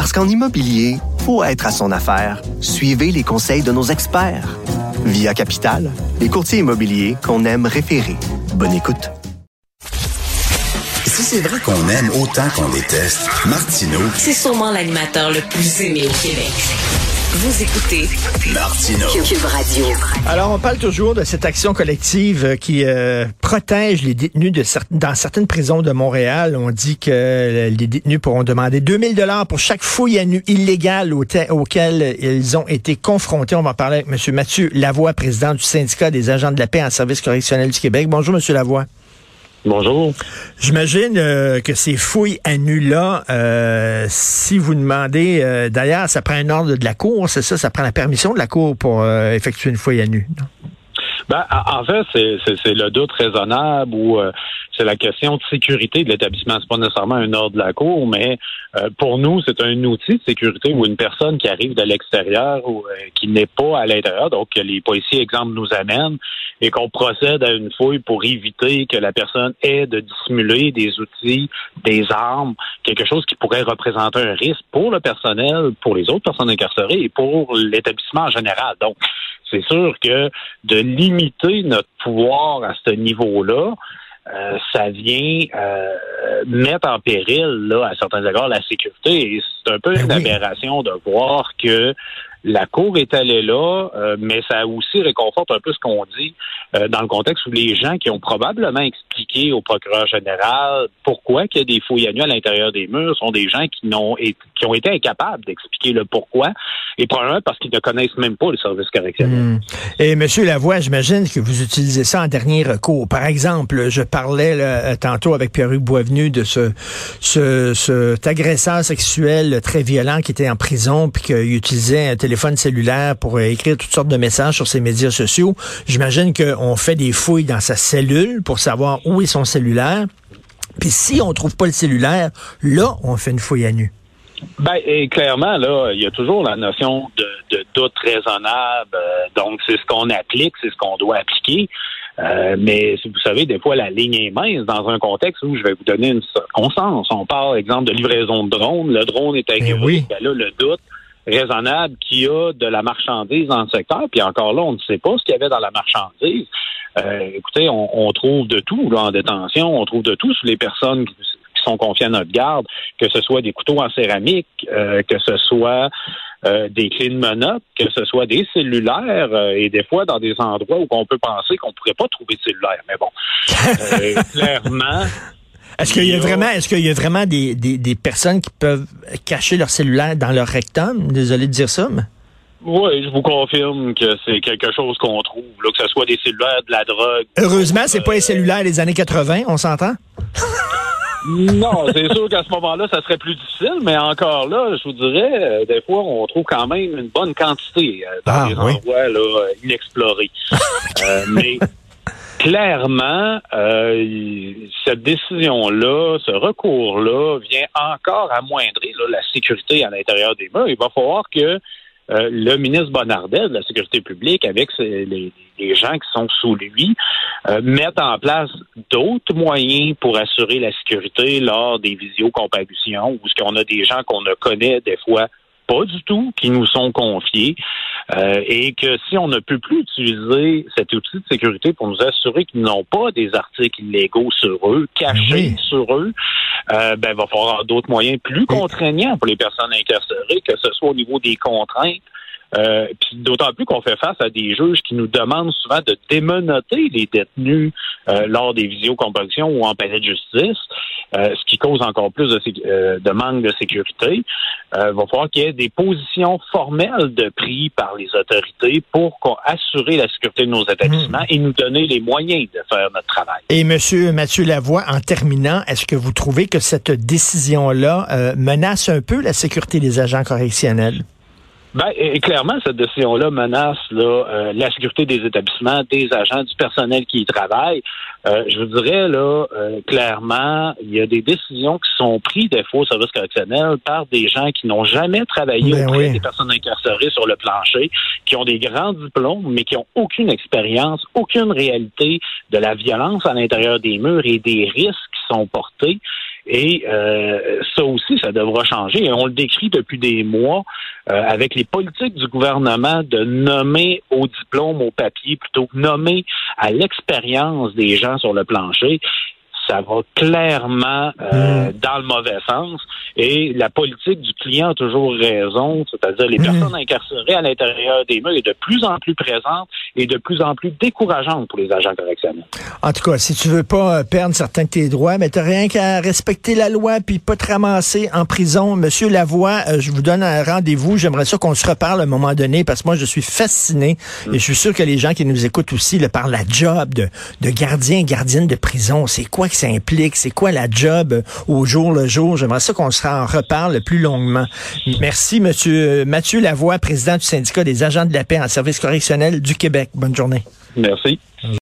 Parce qu'en immobilier, faut être à son affaire. Suivez les conseils de nos experts. Via Capital, les courtiers immobiliers qu'on aime référer. Bonne écoute. Si c'est vrai qu'on aime autant qu'on déteste, Martineau, C'est sûrement l'animateur le plus aimé au Québec. Vous écoutez Martineau. Cube Radio. Alors, on parle toujours de cette action collective euh, qui euh, protège les détenus de cer- dans certaines prisons de Montréal. On dit que euh, les détenus pourront demander 2000 dollars pour chaque fouille annu illégale au auquel ils ont été confrontés. On va en parler avec M. Mathieu Lavoie, président du syndicat des agents de la paix en service correctionnel du Québec. Bonjour, M. Lavoie. Bonjour. J'imagine euh, que ces fouilles à nu-là, euh, si vous demandez, euh, d'ailleurs, ça prend un ordre de la Cour, c'est ça, ça prend la permission de la Cour pour effectuer une fouille à nu. non? Ben, en fait, c'est- le doute raisonnable ou euh, c'est la question de sécurité de l'établissement. C'est pas nécessairement un ordre de la cour, mais euh, pour nous, c'est un outil de sécurité où une personne qui arrive de l'extérieur ou euh, qui n'est pas à l'intérieur, donc que les policiers, exemple, nous amènent et qu'on procède à une fouille pour éviter que la personne ait de dissimuler des outils, des armes, quelque chose qui pourrait représenter un risque pour le personnel, pour les autres personnes incarcérées et pour l'établissement en général. Donc, c'est sûr que de limiter notre pouvoir à ce niveau-là, euh, ça vient euh, mettre en péril, là, à certains égards, la sécurité. Et c'est un peu Ben une oui. aberration de voir que la Cour est allée là, euh, mais ça aussi réconforte un peu ce qu'on dit euh, dans le contexte où les gens qui ont probablement expliqué au procureur général pourquoi qu'il y a des fouilles annuelles à l'intérieur des murs sont des gens qui n'ont qui ont été incapables d'expliquer le pourquoi, et probablement parce qu'ils ne connaissent même pas le service correctionnel. Hmm. Et Monsieur Lavoie, j'imagine que vous utilisez ça en dernier recours. Par exemple, je parlais là, tantôt avec Pierre-Hugues Boisvenu de ce, ce, cet agresseur sexuel très violent qui était en prison puis qu'il utilisait un téléphone cellulaire pour euh, écrire toutes sortes de messages sur ses médias sociaux. J'imagine qu'on fait des fouilles dans sa cellule pour savoir où est son cellulaire. Puis si on trouve pas le cellulaire, là, on fait une fouille à nu. Ben, et clairement, là, il y a toujours la notion de, de doute raisonnable. euh, donc, c'est ce qu'on applique, c'est ce qu'on doit appliquer. Euh, mais vous savez, des fois, la ligne est mince dans un contexte où je vais vous donner une circonstance. On parle, exemple, de livraison de drone. Le drone est agréé. oui. Ben là, le doute raisonnable qu'il y a de la marchandise dans le secteur. Puis encore là, on ne sait pas ce qu'il y avait dans la marchandise. Euh, écoutez, on, on trouve de tout là, en détention. On trouve de tout sur les personnes qui, qui sont confiées à notre garde, que ce soit des couteaux en céramique, euh, que ce soit euh, des clés de menottes, que ce soit des cellulaires, euh, et des fois dans des endroits où on peut penser qu'on pourrait pas trouver de cellulaire. Mais bon, euh, clairement, Est-ce qu'il y a vraiment, est-ce qu'il y a vraiment des, des, des personnes qui peuvent cacher leur cellulaire dans leur rectum? Désolé de dire ça, mais. oui, je vous confirme que c'est quelque chose qu'on trouve, là, que ce soit des cellulaires, de la drogue. Heureusement, c'est pas les cellulaires des années 80, on s'entend? Non, c'est sûr qu'à ce moment-là, ça serait plus difficile, mais encore là, je vous dirais, euh, des fois, on trouve quand même une bonne quantité euh, dans Ah, oui. endroits là, euh, inexplorés. Euh, mais clairement, euh, cette décision-là, ce recours-là, vient encore amoindrir là, la sécurité à l'intérieur des murs. Il va falloir que euh, le ministre Bonnardel de la Sécurité publique, avec les, gens qui sont sous lui, euh, en place d'autres moyens pour assurer la sécurité lors des visiocomparutions, où ce qu'on a des gens qu'on ne connaît des fois pas du tout, qui nous sont confiés, euh, et que si on ne peut plus utiliser cet outil de sécurité pour nous assurer qu'ils n'ont pas des articles illégaux sur eux, cachés Oui. sur eux, euh, ben, il va falloir d'autres moyens plus contraignants pour les personnes incarcérées, que ce soit au niveau des contraintes, Euh, puis d'autant plus qu'on fait face à des juges qui nous demandent souvent de démenoter les détenus euh, lors des visiocompulsions ou en palais de justice, euh, ce qui cause encore plus de, euh, de manque de sécurité. Il va falloir qu'il y ait des positions formelles de prix par les autorités pour assurer la sécurité de nos établissements et nous donner les moyens de faire notre travail. Et Monsieur Mathieu Lavoie, en terminant, est-ce que vous trouvez que cette décision-là menace un peu la sécurité des agents correctionnels? Ben, clairement, cette décision-là menace là, euh, la sécurité des établissements, des agents, du personnel qui y travaille. Euh, je vous dirais, là, euh, clairement, il y a des décisions qui sont prises des fois au service correctionnel par des gens qui n'ont jamais travaillé ben auprès des personnes incarcérées sur le plancher, qui ont des grands diplômes, mais qui ont aucune expérience, aucune réalité de la violence à l'intérieur des murs et des risques qui sont portés. Et euh, ça aussi, ça devra changer. Et on le décrit depuis des mois euh, avec les politiques du gouvernement de nommer au diplôme, au papier, plutôt que nommer à l'expérience des gens sur le plancher ça va clairement euh, hmm. dans le mauvais sens. Et la politique du client a toujours raison, c'est-à-dire les hmm. personnes incarcérées à l'intérieur des murs est de plus en plus présente et de plus en plus décourageante pour les agents correctionnels. En tout cas, si tu veux pas euh, perdre certains de tes droits, mais t'as rien qu'à respecter la loi puis pas te ramasser en prison. Monsieur Lavoie, euh, je vous donne un rendez-vous. J'aimerais ça qu'on se reparle à un moment donné parce que moi, je suis fasciné et je suis sûr que les gens qui nous écoutent aussi le par la job de, de gardien, gardienne de prison. C'est quoi que ça implique? C'est quoi la job au jour le jour? J'aimerais ça qu'on se en reparle plus longuement. Merci, monsieur Mathieu Lavoie, président du syndicat des agents de la paix en service correctionnel du Bonne journée. Merci.